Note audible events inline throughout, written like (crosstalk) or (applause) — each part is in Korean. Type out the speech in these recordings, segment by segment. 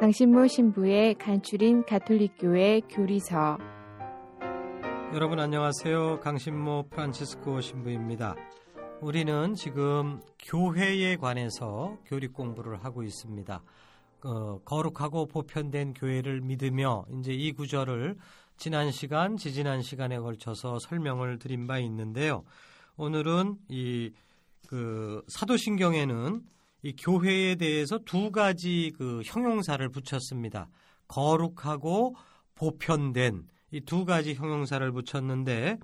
강신모 신부의 간추린 가톨릭교회 교리서 여러분 안녕하세요. 강신모 프란치스코 신부입니다. 우리는 지금 교회에 관해서 교리 공부를 하고 있습니다. 어, 거룩하고 보편된 교회를 믿으며 이제 이 구절을 지난 시간, 지지난 시간에 걸쳐서 설명을 드린 바 있는데요. 오늘은 이 그 사도신경에는 이 교회에 대해서 두 가지 그 형용사를 붙였습니다. 거룩하고 보편된 이 두 가지 형용사를 붙였는데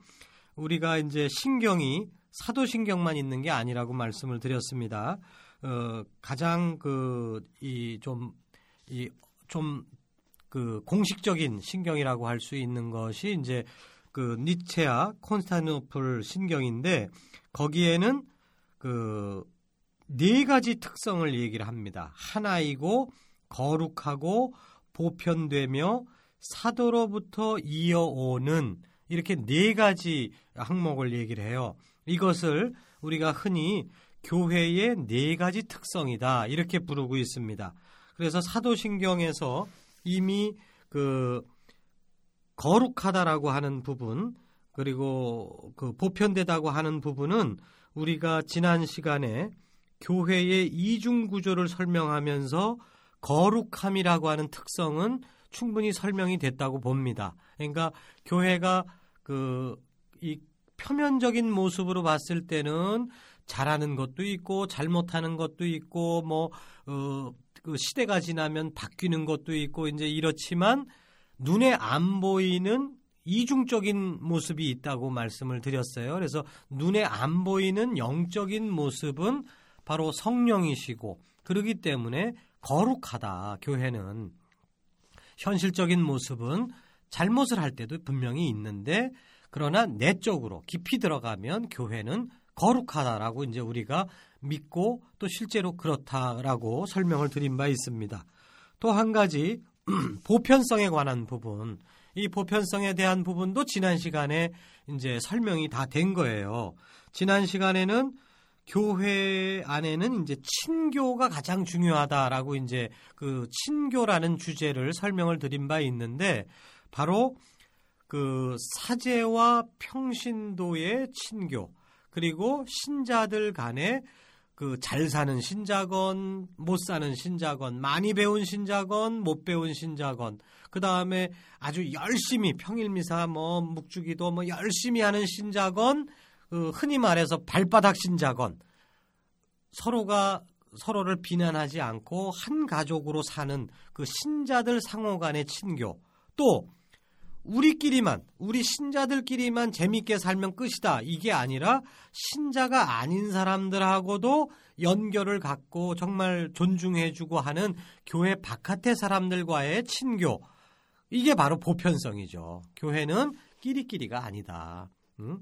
우리가 이제 신경이 사도신경만 있는 게 아니라고 말씀을 드렸습니다. 어, 가장 그 이 좀 이 좀 그 공식적인 신경이라고 할 수 있는 것이 이제 그 니체아 콘스탄티노플 신경인데 거기에는 그 네 가지 특성을 얘기를 합니다. 하나이고 거룩하고 보편되며 사도로부터 이어오는 이렇게 네 가지 항목을 얘기를 해요. 이것을 우리가 흔히 교회의 네 가지 특성이다 이렇게 부르고 있습니다. 그래서 사도신경에서 이미 그 거룩하다라고 하는 부분 그리고 그 보편되다고 하는 부분은 우리가 지난 시간에 교회의 이중 구조를 설명하면서 거룩함이라고 하는 특성은 충분히 설명이 됐다고 봅니다. 그러니까 교회가 그 이 표면적인 모습으로 봤을 때는 잘하는 것도 있고 잘못하는 것도 있고 뭐 어, 그 시대가 지나면 바뀌는 것도 있고 이제 이렇지만 눈에 안 보이는 이중적인 모습이 있다고 말씀을 드렸어요. 그래서 눈에 안 보이는 영적인 모습은 바로 성령이시고 그러기 때문에 거룩하다 교회는 현실적인 모습은 잘못을 할 때도 분명히 있는데 그러나 내적으로 깊이 들어가면 교회는 거룩하다라고 이제 우리가 믿고 또 실제로 그렇다라고 설명을 드린 바 있습니다. 또 한 가지 (clears throat) 보편성에 관한 부분 이 보편성에 대한 부분도 지난 시간에 이제 설명이 다 된 거예요. 지난 시간에는 교회 안에는 이제 친교가 가장 중요하다라고 이제 그 친교라는 주제를 설명을 드린 바 있는데 바로 그 사제와 평신도의 친교 그리고 신자들 간에 그잘 사는 신자건 못 사는 신자건 많이 배운 신자건 못 배운 신자건 그 다음에 아주 열심히 평일 미사 뭐 묵주기도 뭐 열심히 하는 신자건 그 흔히 말해서 발바닥 신자건 서로가 서로를 비난하지 않고 한 가족으로 사는 그 신자들 상호 간의 친교. 또 우리끼리만 우리 신자들끼리만 재밌게 살면 끝이다. 이게 아니라 신자가 아닌 사람들하고도 연결을 갖고 정말 존중해주고 하는 교회 바깥의 사람들과의 친교. 이게 바로 보편성이죠. 교회는 끼리끼리가 아니다. 응?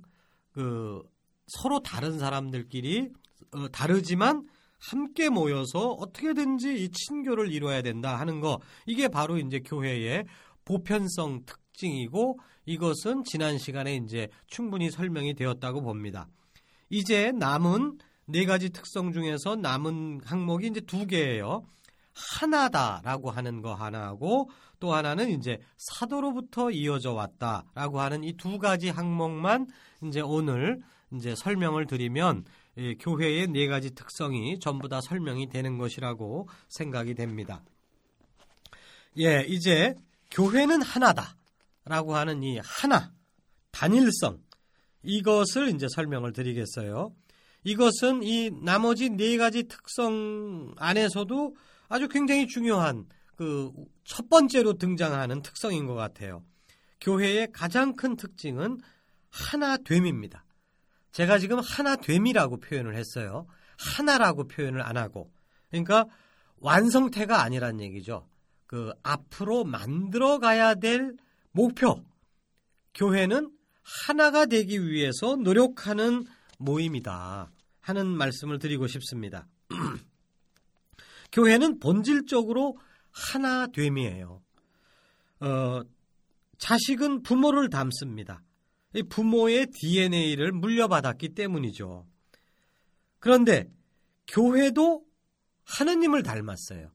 그 서로 다른 사람들끼리 어, 다르지만 함께 모여서 어떻게든지 이 친교를 이루어야 된다 하는 거 이게 바로 이제 교회의 보편성 특징이고 이것은 지난 시간에 이제 충분히 설명이 되었다고 봅니다. 이제 남은 네 가지 특성 중에서 남은 항목이 이제 두 개예요. 하나다라고 하는 거 하나하고 또 하나는 이제 사도로부터 이어져 왔다라고 하는 이 두 가지 항목만 이제 오늘 이제 설명을 드리면 교회의 네 가지 특성이 전부 다 설명이 되는 것이라고 생각이 됩니다. 예, 이제 교회는 하나다라고 하는 이 하나, 단일성, 이것을 이제 설명을 드리겠어요. 이것은 이 나머지 네 가지 특성 안에서도 아주 굉장히 중요한 그 첫 번째로 등장하는 특성인 것 같아요. 교회의 가장 큰 특징은 하나됨입니다. 제가 지금 하나됨이라고 표현을 했어요. 하나라고 표현을 안 하고. 그러니까 완성태가 아니란 얘기죠. 그 앞으로 만들어 가야 될 목표. 교회는 하나가 되기 위해서 노력하는 모임이다. 하는 말씀을 드리고 싶습니다. (clears throat) 교회는 본질적으로 하나 됨이에요. 어, 자식은 부모를 닮습니다. 부모의 DNA를 물려받았기 때문이죠. 그런데 교회도 하느님을 닮았어요.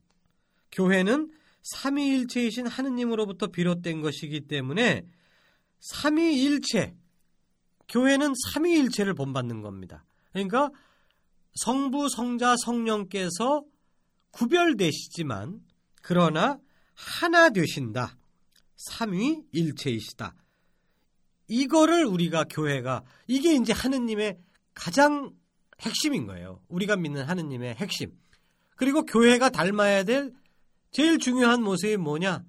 교회는 삼위일체이신 하느님으로부터 비롯된 것이기 때문에 삼위일체, 교회는 삼위일체를 본받는 겁니다. 그러니까 성부, 성자, 성령께서 구별되시지만 그러나 하나 되신다. 삼위 일체이시다. 이거를 우리가 교회가 이게 이제 하느님의 가장 핵심인 거예요. 우리가 믿는 하느님의 핵심. 그리고 교회가 닮아야 될 제일 중요한 모습이 뭐냐?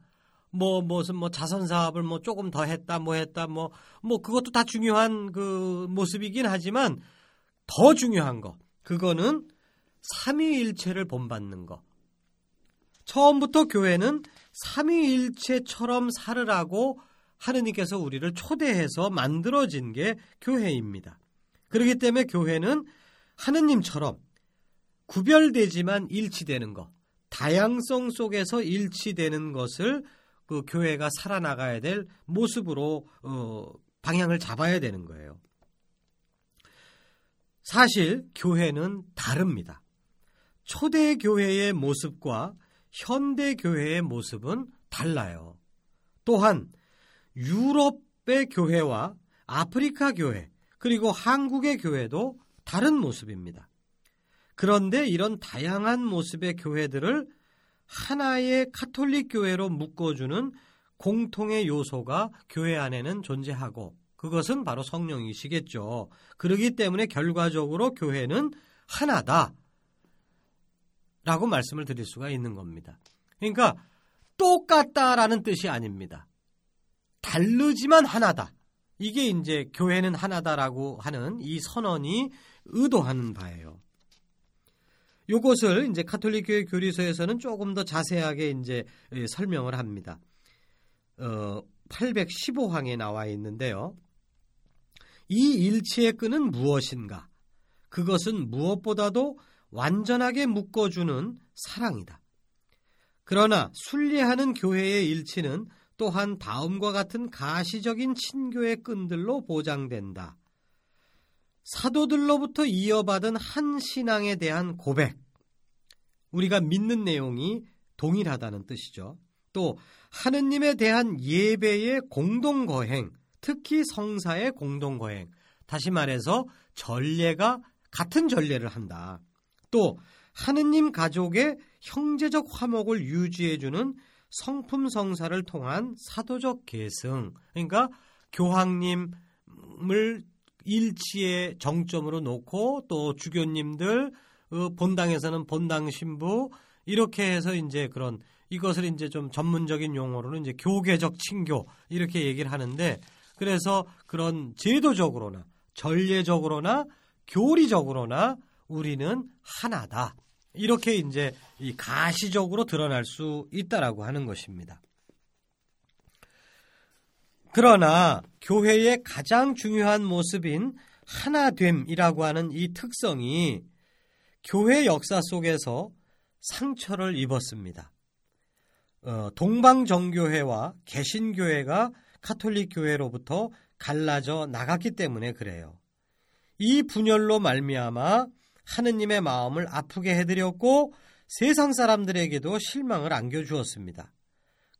뭐 무슨 뭐 자선 사업을 뭐 조금 더 했다 뭐 했다 뭐뭐 뭐 그것도 다 중요한 그 모습이긴 하지만 더 중요한 거 그거는 삼위일체를 본받는 거. 처음부터 교회는 삼위일체처럼 살으라고 하느님께서 우리를 초대해서 만들어진 게 교회입니다. 그렇기 때문에 교회는 하느님처럼 구별되지만 일치되는 것, 다양성 속에서 일치되는 것을 그 교회가 살아나가야 될 모습으로 어, 방향을 잡아야 되는 거예요. 사실 교회는 다릅니다. 초대 교회의 모습과 현대 교회의 모습은 달라요. 또한 유럽의 교회와 아프리카 교회 그리고 한국의 교회도 다른 모습입니다. 그런데 이런 다양한 모습의 교회들을 하나의 카톨릭 교회로 묶어주는 공통의 요소가 교회 안에는 존재하고 그것은 바로 성령이시겠죠. 그러기 때문에 결과적으로 교회는 하나다. 라고 말씀을 드릴 수가 있는 겁니다. 그러니까 똑같다라는 뜻이 아닙니다. 다르지만 하나다. 이게 이제 교회는 하나다라고 하는 이 선언이 의도하는 바예요. 요것을 이제 카톨릭 교회 교리서에서는 조금 더 자세하게 이제 예, 설명을 합니다. 어, 815항에 나와 있는데요. 이 일체의 끈은 무엇인가? 그것은 무엇보다도 완전하게 묶어주는 사랑이다. 그러나 순례하는 교회의 일치는 또한 다음과 같은 가시적인 친교의 끈들로 보장된다. 사도들로부터 이어받은 한 신앙에 대한 고백. 우리가 믿는 내용이 동일하다는 뜻이죠. 또 하느님에 대한 예배의 공동 거행, 특히 성사의 공동 거행. 다시 말해서 전례가 같은 전례를 한다. 또 하느님 가족의 형제적 화목을 유지해주는 성품 성사를 통한 사도적 계승. 그러니까 교황님을 일치의 정점으로 놓고 또 주교님들 어, 본당에서는 본당 신부 이렇게 해서 이제 그런 이것을 이제 좀 전문적인 용어로는 이제 교계적 친교 이렇게 얘기를 하는데 그래서 그런 제도적으로나 전례적으로나 교리적으로나 우리는 하나다. 이렇게 이제 이 가시적으로 드러날 수 있다라고 하는 것입니다. 그러나 교회의 가장 중요한 모습인 하나됨이라고 하는 이 특성이 교회 역사 속에서 상처를 입었습니다. 어, 동방정교회와 개신교회가 카톨릭 교회로부터 갈라져 나갔기 때문에 그래요. 이 분열로 말미암아 하느님의 마음을 아프게 해드렸고 세상 사람들에게도 실망을 안겨주었습니다.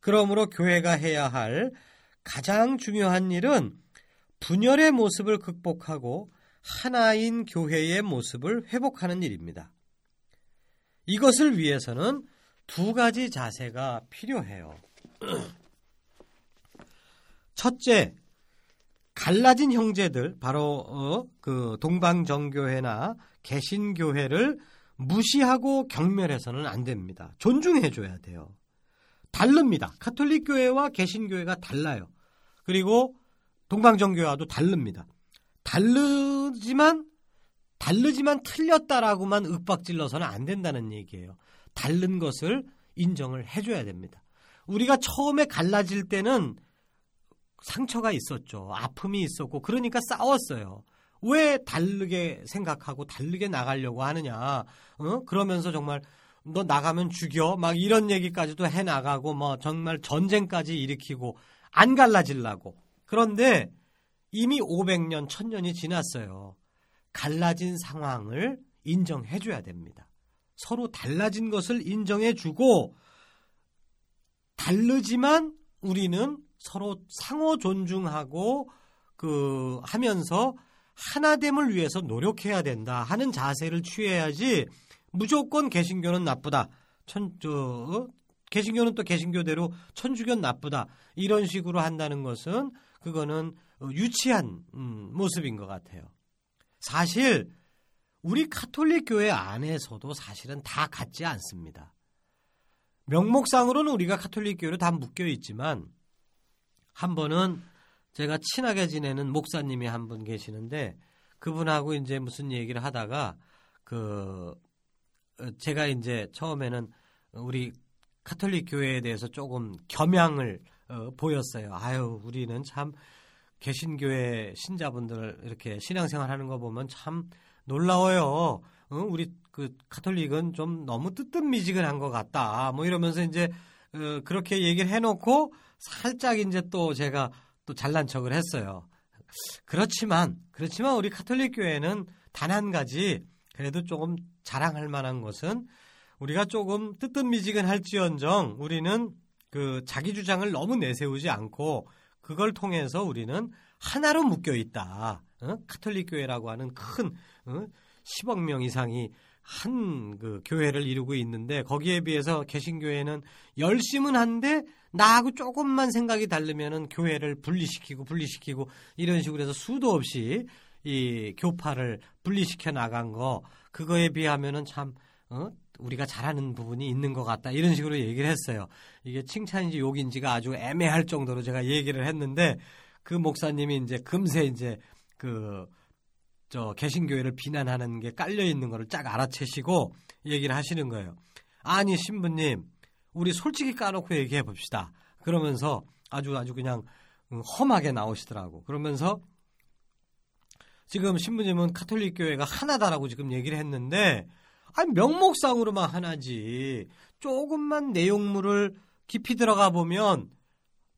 그러므로 교회가 해야 할 가장 중요한 일은 분열의 모습을 극복하고 하나인 교회의 모습을 회복하는 일입니다. 이것을 위해서는 두 가지 자세가 필요해요. (clears throat) 첫째, 갈라진 형제들 바로 어, 그 동방정교회나 개신교회를 무시하고 경멸해서는 안 됩니다. 존중해 줘야 돼요. 다릅니다. 카톨릭 교회와 개신교회가 달라요. 그리고 동방정교회와도 다릅니다. 다르지만 다르지만 틀렸다라고만 윽박질러서는 안 된다는 얘기예요. 다른 것을 인정을 해줘야 됩니다. 우리가 처음에 갈라질 때는 상처가 있었죠. 아픔이 있었고 그러니까 싸웠어요. 왜 다르게 생각하고 다르게 나가려고 하느냐. 어? 그러면서 정말 너 나가면 죽여 막 이런 얘기까지도 해 나가고 뭐 정말 전쟁까지 일으키고 안 갈라질라고. 그런데 이미 500년, 1000년이 지났어요. 갈라진 상황을 인정해 줘야 됩니다. 서로 달라진 것을 인정해 주고 다르지만 우리는 서로 상호 존중하고 그 하면서 하나됨을 위해서 노력해야 된다 하는 자세를 취해야지 무조건 개신교는 나쁘다. 천, 저, 어? 개신교는 또 개신교대로 천주교는 나쁘다. 이런 식으로 한다는 것은 그거는 유치한 음, 모습인 것 같아요. 사실 우리 카톨릭 교회 안에서도 사실은 다 같지 않습니다. 명목상으로는 우리가 카톨릭 교회로 다 묶여 있지만 한 번은 제가 친하게 지내는 목사님이 한 분 계시는데 그분하고 이제 무슨 얘기를 하다가 그 어, 제가 이제 처음에는 우리 카톨릭 교회에 대해서 조금 겸양을 어, 보였어요. 아유, 우리는 참 개신교회 신자분들 이렇게 신앙생활 하는 거 보면 참 놀라워요. 어? 우리 그 카톨릭은 좀 너무 뜨뜻미지근한 것 같다. 뭐 이러면서 이제 어, 그렇게 얘기를 해놓고 살짝 이제 또 제가 또 잘난 척을 했어요. 그렇지만 그렇지만 우리 카톨릭 교회는 단 한 가지 그래도 조금 자랑할 만한 것은 우리가 조금 뜨뜻미지근할지언정 우리는 그 자기 주장을 너무 내세우지 않고 그걸 통해서 우리는 하나로 묶여 있다. 어? 카톨릭 교회라고 하는 큰 어? 10억 명 이상이 한 그 교회를 이루고 있는데 거기에 비해서 개신교회는 열심은 한데 나하고 조금만 생각이 다르면은 교회를 분리시키고 분리시키고 이런 식으로 해서 수도 없이 이 교파를 분리시켜 나간 거 그거에 비하면은 참 어? 우리가 잘하는 부분이 있는 것 같다 이런 식으로 얘기를 했어요. 이게 칭찬인지 욕인지가 아주 애매할 정도로 제가 얘기를 했는데 그 목사님이 이제 금세 이제 그 저 개신교회를 비난하는 게 깔려 있는 거를 쫙 알아채시고 얘기를 하시는 거예요. 아니 신부님 우리 솔직히 까놓고 얘기해 봅시다. 그러면서 아주 아주 그냥 험하게 나오시더라고. 그러면서 지금 신부님은 카톨릭 교회가 하나다라고 지금 얘기를 했는데 아니 명목상으로만 하나지. 조금만 내용물을 깊이 들어가 보면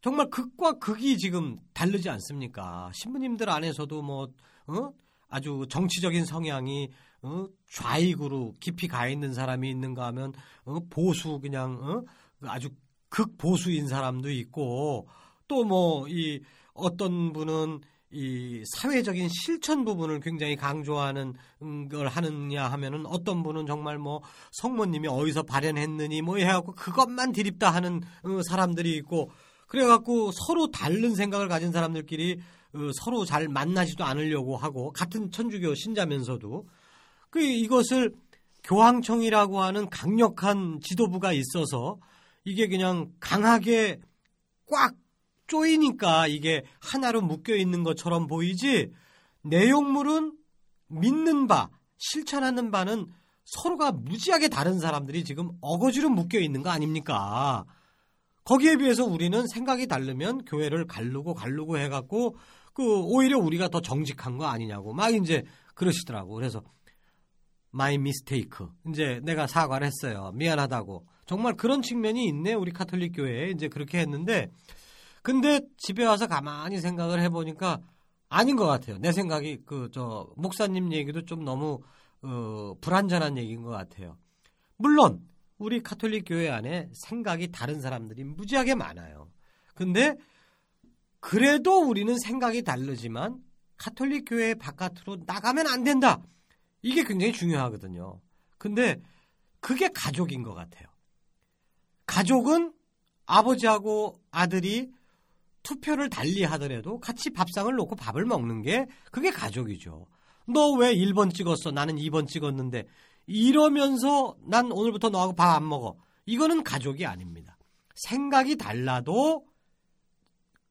정말 극과 극이 지금 다르지 않습니까? 신부님들 안에서도 뭐 어? 아주 정치적인 성향이 어? 좌익으로 깊이 가 있는 사람이 있는가 하면 어? 보수 그냥 어? 아주 극보수인 사람도 있고 또 뭐 이 어떤 분은 이 사회적인 실천 부분을 굉장히 강조하는 걸 하느냐 하면은 어떤 분은 정말 뭐 성모님이 어디서 발현했느니 뭐 해갖고 그것만 드립다 하는 어, 사람들이 있고 그래갖고 서로 다른 생각을 가진 사람들끼리 어, 서로 잘 만나지도 않으려고 하고 같은 천주교 신자면서도 그 이것을 교황청이라고 하는 강력한 지도부가 있어서 이게 그냥 강하게 꽉 쪼이니까 이게 하나로 묶여 있는 것처럼 보이지 내용물은 믿는 바, 실천하는 바는 서로가 무지하게 다른 사람들이 지금 어거지로 묶여 있는 거 아닙니까? 거기에 비해서 우리는 생각이 다르면 교회를 갈르고 갈르고 해갖고 그 오히려 우리가 더 정직한 거 아니냐고 막 이제 그러시더라고. 그래서 my mistake. 이제 내가 사과를 했어요. 미안하다고. 정말 그런 측면이 있네. 우리 카톨릭 교회에 이제 그렇게 했는데 근데 집에 와서 가만히 생각을 해 보니까 아닌 것 같아요. 내 생각이 그 저 목사님 얘기도 좀 너무 어, 불완전한 얘기인 것 같아요. 물론 우리 카톨릭 교회 안에 생각이 다른 사람들이 무지하게 많아요. 근데 그래도 우리는 생각이 다르지만 카톨릭 교회 바깥으로 나가면 안 된다. 이게 굉장히 중요하거든요. 근데 그게 가족인 것 같아요. 가족은 아버지하고 아들이 투표를 달리 하더라도 같이 밥상을 놓고 밥을 먹는 게 그게 가족이죠. 너 왜 1번 찍었어? 나는 2번 찍었는데 이러면서 난 오늘부터 너하고 밥 안 먹어. 이거는 가족이 아닙니다. 생각이 달라도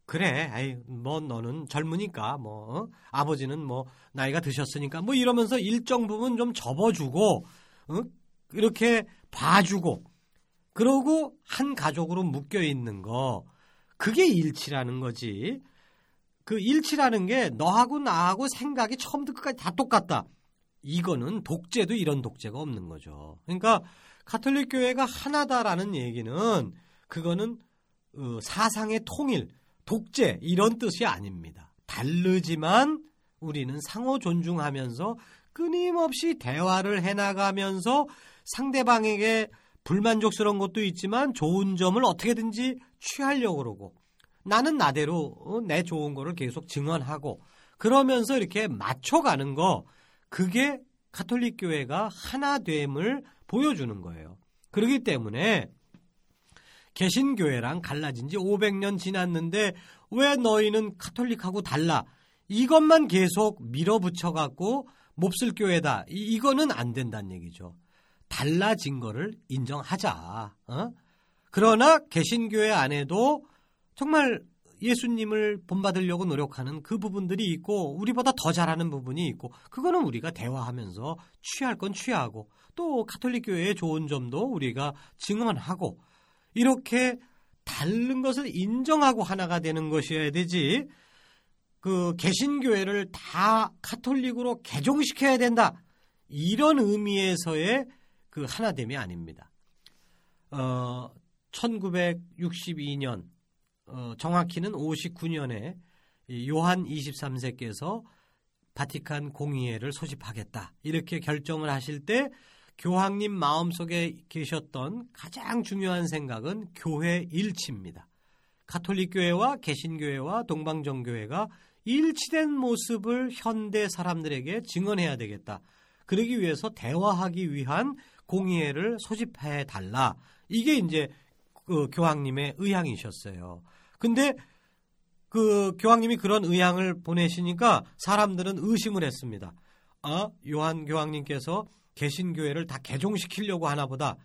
그래, 아이, 뭐 너는 젊으니까 뭐 어? 아버지는 뭐 나이가 드셨으니까 뭐 이러면서 일정 부분 좀 접어주고 어? 이렇게 봐주고 그러고 한 가족으로 묶여 있는 거 그게 일치라는 거지. 그 일치라는 게 너하고 나하고 생각이 처음부터 끝까지 다 똑같다. 이거는 독재도 이런 독재가 없는 거죠. 그러니까 카톨릭 교회가 하나다라는 얘기는 그거는 어, 사상의 통일, 독재 이런 뜻이 아닙니다. 다르지만 우리는 상호 존중하면서 끊임없이 대화를 해나가면서 상대방에게 불만족스러운 것도 있지만 좋은 점을 어떻게든지 취하려고 그러고 나는 나대로 어, 내 좋은 거를 계속 증언하고 그러면서 이렇게 맞춰가는 거 그게 카톨릭 교회가 하나 됨을 보여주는 거예요. 그렇기 때문에 개신교회랑 갈라진 지 500년 지났는데 왜 너희는 카톨릭하고 달라? 이것만 계속 밀어붙여 갖고 몹쓸 교회다. 이, 거는안 된다는 얘기죠. 달라진 거를 인정하자. 어? 그러나 개신교회 안에도 정말 예수님을 본받으려고 노력하는 그 부분들이 있고 우리보다 더 잘하는 부분이 있고 그거는 우리가 대화하면서 취할 건 취하고 또 카톨릭 교회의 좋은 점도 우리가 증언하고 이렇게 다른 것을 인정하고 하나가 되는 것이어야 되지. 그 개신교회를 다 카톨릭으로 개종시켜야 된다. 이런 의미에서의 그 하나됨이 아닙니다. 어, 1962년 어, 정확히는 59년에 요한 23세께서 바티칸 공의회를 소집하겠다. 이렇게 결정을 하실 때 교황님 마음속에 계셨던 가장 중요한 생각은 교회 일치입니다. 가톨릭 교회와 개신교회와 동방정교회가 일치된 모습을 현대 사람들에게 증언해야 되겠다. 그러기 위해서 대화하기 위한 공의회를 소집해 달라. 이게 이제 그 교황님의 의향이셨어요. 근데 그 교황님이 그런 의향을 보내시니까 사람들은 의심을 했습니다. 아, 요한 교황님께서 개신교회를 다 개종시키려고 하나 보다.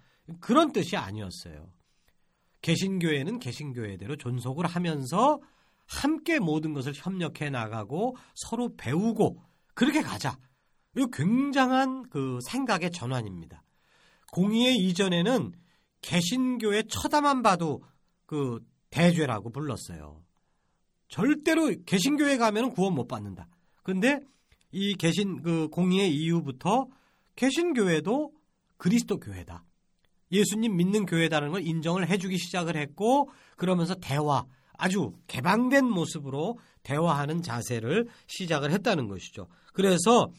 그런 뜻이 아니었어요. 개신교회는 개신교회대로 존속을 하면서 함께 모든 것을 협력해 나가고 서로 배우고 그렇게 가자. 이 굉장한 그 생각의 전환입니다. 공의회 이전에는 개신교회 쳐다만 봐도 그 대죄라고 불렀어요. 절대로 개신교회 가면 구원 못 받는다. 근데 이 개신 그 공의회 이후부터 개신교회도 그리스도 교회다. 예수님 믿는 교회다는 걸 인정을 해주기 시작을 했고 그러면서 대화 아주 개방된 모습으로 대화하는 자세를 시작을 했다는 것이죠. 그래서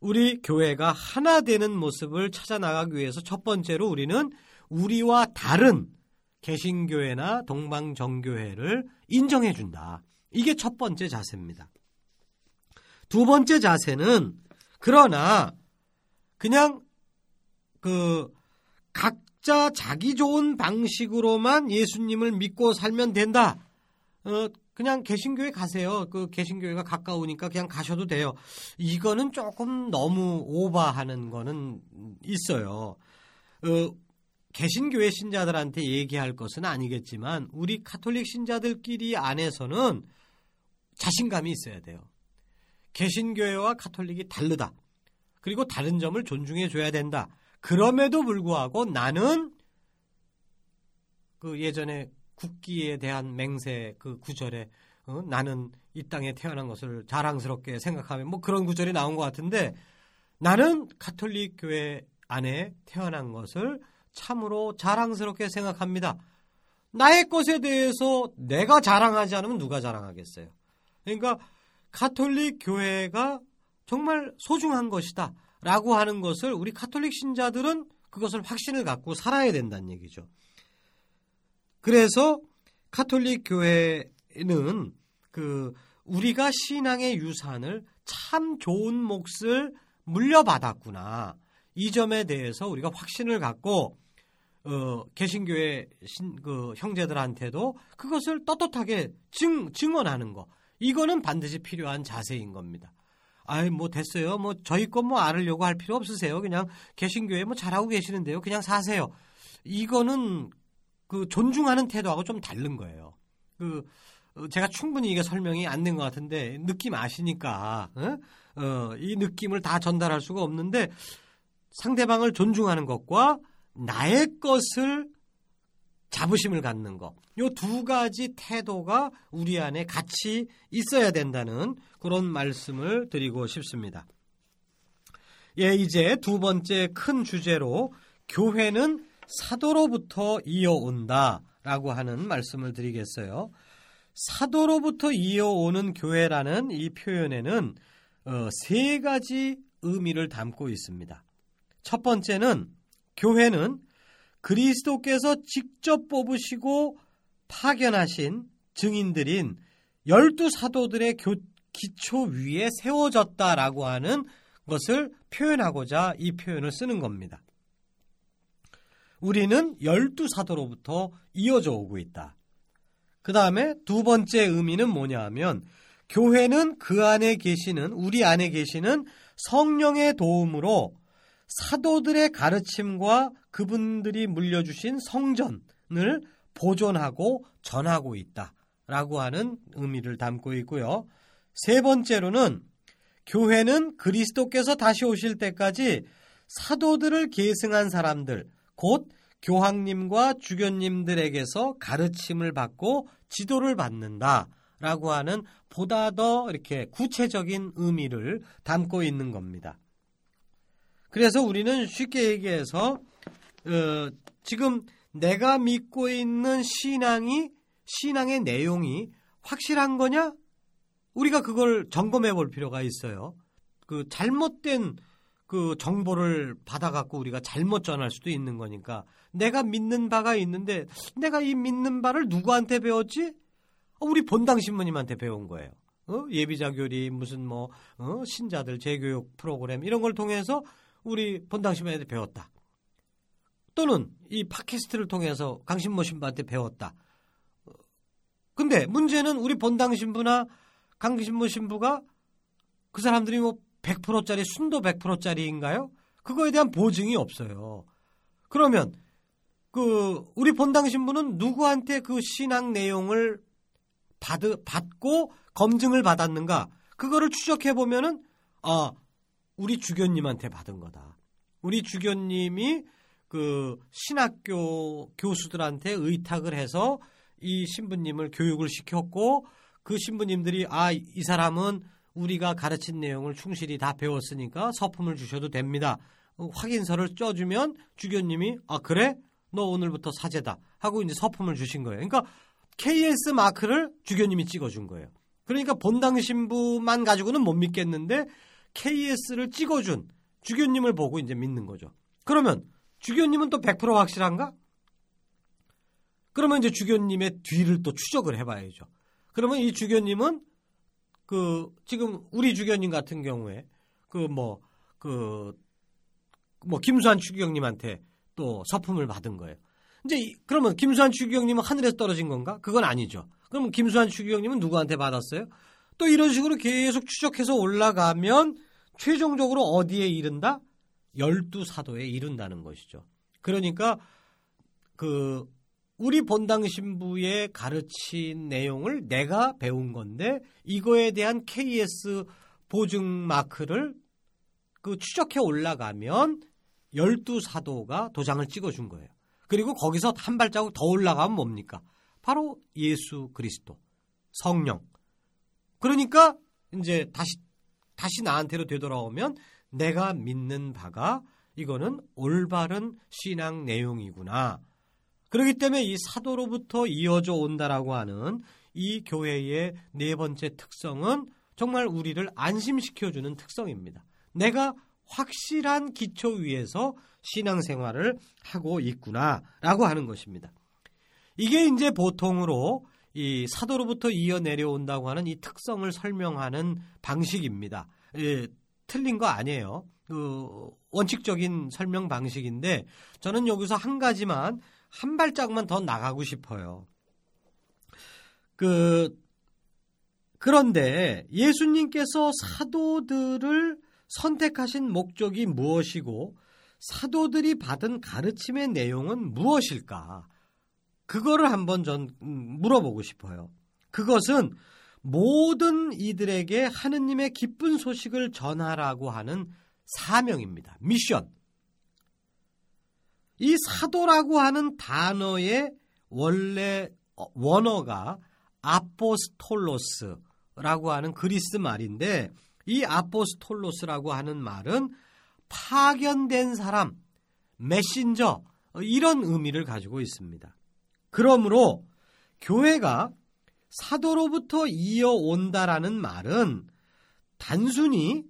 우리 교회가 하나 되는 모습을 찾아 나가기 위해서 첫 번째로 우리는 우리와 다른 개신교회나 동방정교회를 인정해 준다. 이게 첫 번째 자세입니다. 두 번째 자세는 그러나 그냥 그 각자 자기 좋은 방식으로만 예수님을 믿고 살면 된다. 어, 그냥 개신교회 가세요. 그 개신교회가 가까우니까 그냥 가셔도 돼요. 이거는 조금 너무 오버하는 거는 있어요. 어, 개신교회 신자들한테 얘기할 것은 아니겠지만 우리 카톨릭 신자들끼리 안에서는 자신감이 있어야 돼요. 개신교회와 카톨릭이 다르다. 그리고 다른 점을 존중해 줘야 된다. 그럼에도 불구하고 나는 그 예전에 국기에 대한 맹세 그 구절에 어? 나는 이 땅에 태어난 것을 자랑스럽게 생각하면 뭐 그런 구절이 나온 것 같은데 나는 카톨릭 교회 안에 태어난 것을 참으로 자랑스럽게 생각합니다. 나의 것에 대해서 내가 자랑하지 않으면 누가 자랑하겠어요? 그러니까 카톨릭 교회가 정말 소중한 것이다. 라고 하는 것을 우리 카톨릭 신자들은 그것을 확신을 갖고 살아야 된다는 얘기죠. 그래서 카톨릭 교회는 그 우리가 신앙의 유산을 참 좋은 몫을 물려받았구나. 이 점에 대해서 우리가 확신을 갖고 어, 개신교회 신, 그 형제들한테도 그것을 떳떳하게 증, 증언하는 거. 이거는 반드시 필요한 자세인 겁니다. 아이, 뭐 됐어요. 뭐 저희 것뭐 알으려고 할 필요 없으세요. 그냥 개신교회 뭐 잘하고 계시는데요. 그냥 사세요. 이거는 그 존중하는 태도하고 좀 다른 거예요. 그 어, 제가 충분히 이게 설명이 안 된 것 같은데 느낌 아시니까 어? 어, 이 느낌을 다 전달할 수가 없는데 상대방을 존중하는 것과 나의 것을 자부심을 갖는 것. 요 두 가지 태도가 우리 안에 같이 있어야 된다는 그런 말씀을 드리고 싶습니다. 예, 이제 두 번째 큰 주제로 교회는 사도로부터 이어온다 라고 하는 말씀을 드리겠어요. 사도로부터 이어오는 교회라는 이 표현에는 어, 세 가지 의미를 담고 있습니다. 첫 번째는 교회는 그리스도께서 직접 뽑으시고 파견하신 증인들인 열두 사도들의 기초 위에 세워졌다라고 하는 것을 표현하고자 이 표현을 쓰는 겁니다. 우리는 열두 사도로부터 이어져 오고 있다. 그 다음에 두 번째 의미는 뭐냐 하면 교회는 그 안에 계시는, 우리 안에 계시는 성령의 도움으로 사도들의 가르침과 그분들이 물려주신 성전을 보존하고 전하고 있다. 라고 하는 의미를 담고 있고요. 세 번째로는 교회는 그리스도께서 다시 오실 때까지 사도들을 계승한 사람들, 곧 교황님과 주교님들에게서 가르침을 받고 지도를 받는다. 라고 하는 보다 더 이렇게 구체적인 의미를 담고 있는 겁니다. 그래서 우리는 쉽게 얘기해서 어, 지금 내가 믿고 있는 신앙이 신앙의 내용이 확실한 거냐? 우리가 그걸 점검해 볼 필요가 있어요. 그 잘못된 그 정보를 받아갖고 우리가 잘못 전할 수도 있는 거니까 내가 믿는 바가 있는데 내가 이 믿는 바를 누구한테 배웠지? 어, 우리 본당 신부님한테 배운 거예요. 어? 예비자 교리 무슨 뭐 어? 신자들 재교육 프로그램 이런 걸 통해서 우리 본당 신부한테 배웠다. 또는 이 팟캐스트를 통해서 강신모 신부한테 배웠다. 근데 문제는 우리 본당 신부나 강신모 신부가 그 사람들이 뭐 100%짜리 순도 100%짜리인가요? 그거에 대한 보증이 없어요. 그러면 그 우리 본당 신부는 누구한테 그 신앙 내용을 받 받고 검증을 받았는가? 그거를 추적해 보면은 아 우리 주교님한테 받은 거다. 우리 주교님이 그 신학교 교수들한테 의탁을 해서 이 신부님을 교육을 시켰고 그 신부님들이 아 이 사람은 우리가 가르친 내용을 충실히 다 배웠으니까 서품을 주셔도 됩니다. 어, 확인서를 쪄주면 주교님이 아 그래? 너 오늘부터 사제다 하고 이제 서품을 주신 거예요. 그러니까 KS 마크를 주교님이 찍어준 거예요. 그러니까 본당 신부만 가지고는 못 믿겠는데 KS를 찍어준 주교님을 보고 이제 믿는 거죠. 그러면 주교님은 또 100% 확실한가? 그러면 이제 주교님의 뒤를 또 추적을 해봐야죠. 그러면 이 주교님은 그 지금 우리 주교님 같은 경우에 그 뭐 그 뭐 김수환 주교님한테 또 서품을 받은 거예요. 이제 그러면 김수환 주교님은 하늘에서 떨어진 건가? 그건 아니죠. 그러면 김수환 주교님은 누구한테 받았어요? 또 이런 식으로 계속 추적해서 올라가면 최종적으로 어디에 이른다? 열두 사도에 이른다는 것이죠. 그러니까 그 우리 본당 신부의 가르친 내용을 내가 배운 건데 이거에 대한 KS 보증 마크를 그 추적해 올라가면 열두 사도가 도장을 찍어준 거예요. 그리고 거기서 한 발자국 더 올라가면 뭡니까? 바로 예수 그리스도, 성령. 그러니까 이제 다시 다시 나한테로 되돌아오면 내가 믿는 바가 이거는 올바른 신앙 내용이구나. 그렇기 때문에 이 사도로부터 이어져 온다라고 하는 이 교회의 네 번째 특성은 정말 우리를 안심시켜주는 특성입니다. 내가 확실한 기초 위에서 신앙생활을 하고 있구나라고 하는 것입니다. 이게 이제 보통으로 이 사도로부터 이어 내려온다고 하는 이 특성을 설명하는 방식입니다. 예, 틀린 거 아니에요. 그 원칙적인 설명 방식인데 저는 여기서 한 가지만 한 발짝만 더 나가고 싶어요. 그 그런데 예수님께서 사도들을 선택하신 목적이 무엇이고 사도들이 받은 가르침의 내용은 무엇일까? 그거를 한번 전 음, 물어보고 싶어요. 그것은 모든 이들에게 하느님의 기쁜 소식을 전하라고 하는 사명입니다. 미션. 이 사도라고 하는 단어의 원래 원어가 아포스톨로스라고 하는 그리스 말인데 이 아포스톨로스라고 하는 말은 파견된 사람, 메신저 이런 의미를 가지고 있습니다. 그러므로 교회가 사도로부터 이어온다라는 말은 단순히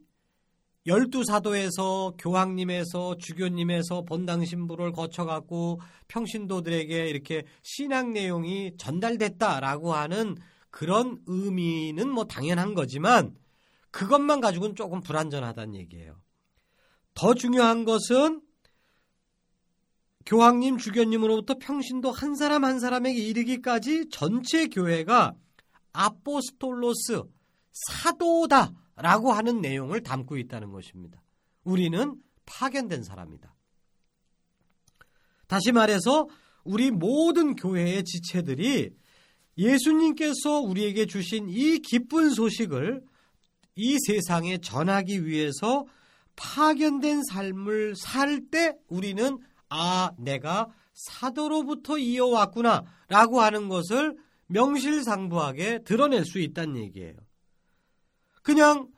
열두 사도에서 교황님에서 주교님에서 본당 신부를 거쳐갖고 평신도들에게 이렇게 신앙 내용이 전달됐다라고 하는 그런 의미는 뭐 당연한 거지만 그것만 가지고는 조금 불완전하다는 얘기예요. 더 중요한 것은 교황님, 주교님으로부터 평신도 한 사람 한 사람에게 이르기까지 전체 교회가 아포스톨로스 사도다라고 하는 내용을 담고 있다는 것입니다. 우리는 파견된 사람이다. 다시 말해서 우리 모든 교회의 지체들이 예수님께서 우리에게 주신 이 기쁜 소식을 이 세상에 전하기 위해서 파견된 삶을 살 때 우리는 아, 내가 사도로부터 이어왔구나 라고 하는 것을 명실상부하게 드러낼 수 있다는 얘기예요. 그냥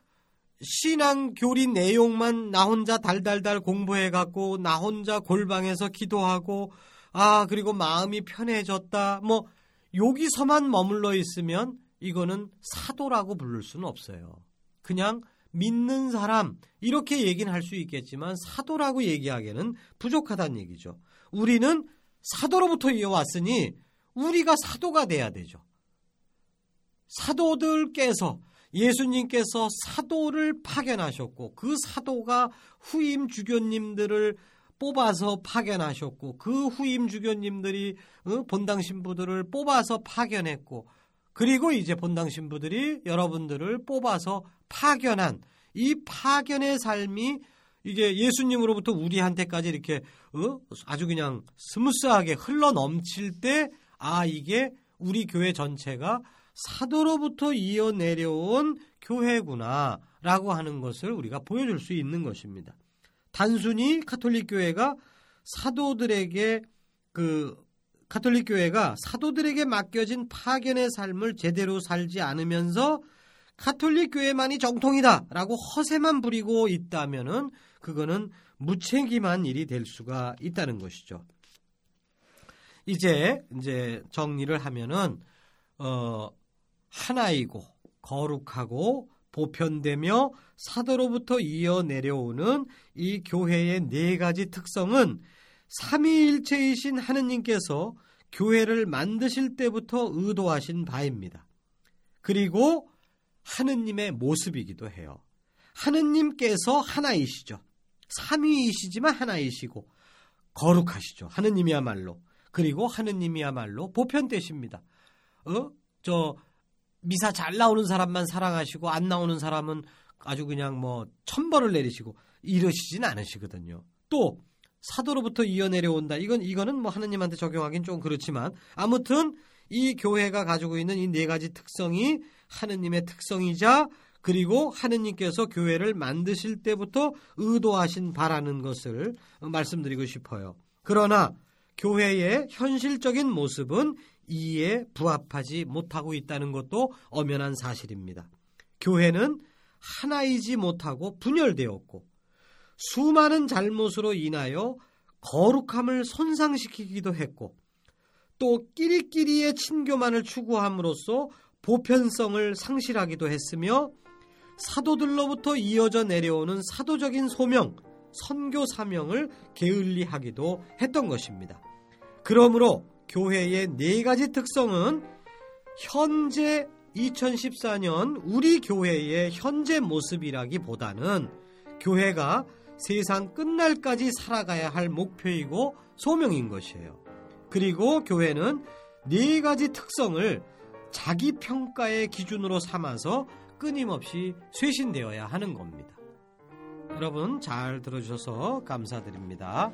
신앙 교리 내용만 나 혼자 달달달 공부해 갖고 나 혼자 골방에서 기도하고 아 그리고 마음이 편해졌다 뭐 여기서만 머물러 있으면 이거는 사도라고 부를 수는 없어요. 그냥 믿는 사람 이렇게 얘기는 할 수 있겠지만 사도라고 얘기하기에는 부족하다는 얘기죠. 우리는 사도로부터 이어왔으니 우리가 사도가 돼야 되죠. 사도들께서 예수님께서 사도를 파견하셨고 그 사도가 후임 주교님들을 뽑아서 파견하셨고 그 후임 주교님들이 어, 본당 신부들을 뽑아서 파견했고 그리고 이제 본당 신부들이 여러분들을 뽑아서 파견한 이 파견의 삶이 이게 예수님으로부터 우리한테까지 이렇게 어? 아주 그냥 스무스하게 흘러 넘칠 때 아 이게 우리 교회 전체가 사도로부터 이어 내려온 교회구나라고 하는 것을 우리가 보여줄 수 있는 것입니다. 단순히 카톨릭 교회가 사도들에게 그 카톨릭 교회가 사도들에게 맡겨진 파견의 삶을 제대로 살지 않으면서 카톨릭 교회만이 정통이다라고 허세만 부리고 있다면은 그거는 무책임한 일이 될 수가 있다는 것이죠. 이제 이제 정리를 하면은 어 하나이고 거룩하고 보편되며 사도로부터 이어 내려오는 이 교회의 네 가지 특성은 삼위일체이신 하느님께서 교회를 만드실 때부터 의도하신 바입니다. 그리고 하느님의 모습이기도 해요. 하느님께서 하나이시죠. 삼위이시지만 하나이시고 거룩하시죠. 하느님이야말로. 그리고 하느님이야말로 보편되십니다. 어? 저 미사 잘 나오는 사람만 사랑하시고 안 나오는 사람은 아주 그냥 뭐 천벌을 내리시고 이러시진 않으시거든요. 또 사도로부터 이어내려온다. 이건 이거는 뭐 하느님한테 적용하기는 좀 그렇지만 아무튼 이 교회가 가지고 있는 이 네 가지 특성이 하느님의 특성이자 그리고 하느님께서 교회를 만드실 때부터 의도하신 바라는 것을 말씀드리고 싶어요. 그러나 교회의 현실적인 모습은 이에 부합하지 못하고 있다는 것도 엄연한 사실입니다. 교회는 하나이지 못하고 분열되었고 수많은 잘못으로 인하여 거룩함을 손상시키기도 했고 또 끼리끼리의 친교만을 추구함으로써 보편성을 상실하기도 했으며 사도들로부터 이어져 내려오는 사도적인 소명, 선교 사명을 게을리하기도 했던 것입니다. 그러므로 교회의 네 가지 특성은 현재 2014년 우리 교회의 현재 모습이라기보다는 교회가 세상 끝날까지 살아가야 할 목표이고 소명인 것이에요. 그리고 교회는 네 가지 특성을 자기 평가의 기준으로 삼아서 끊임없이 쇄신되어야 하는 겁니다. 여러분 잘 들어주셔서 감사드립니다.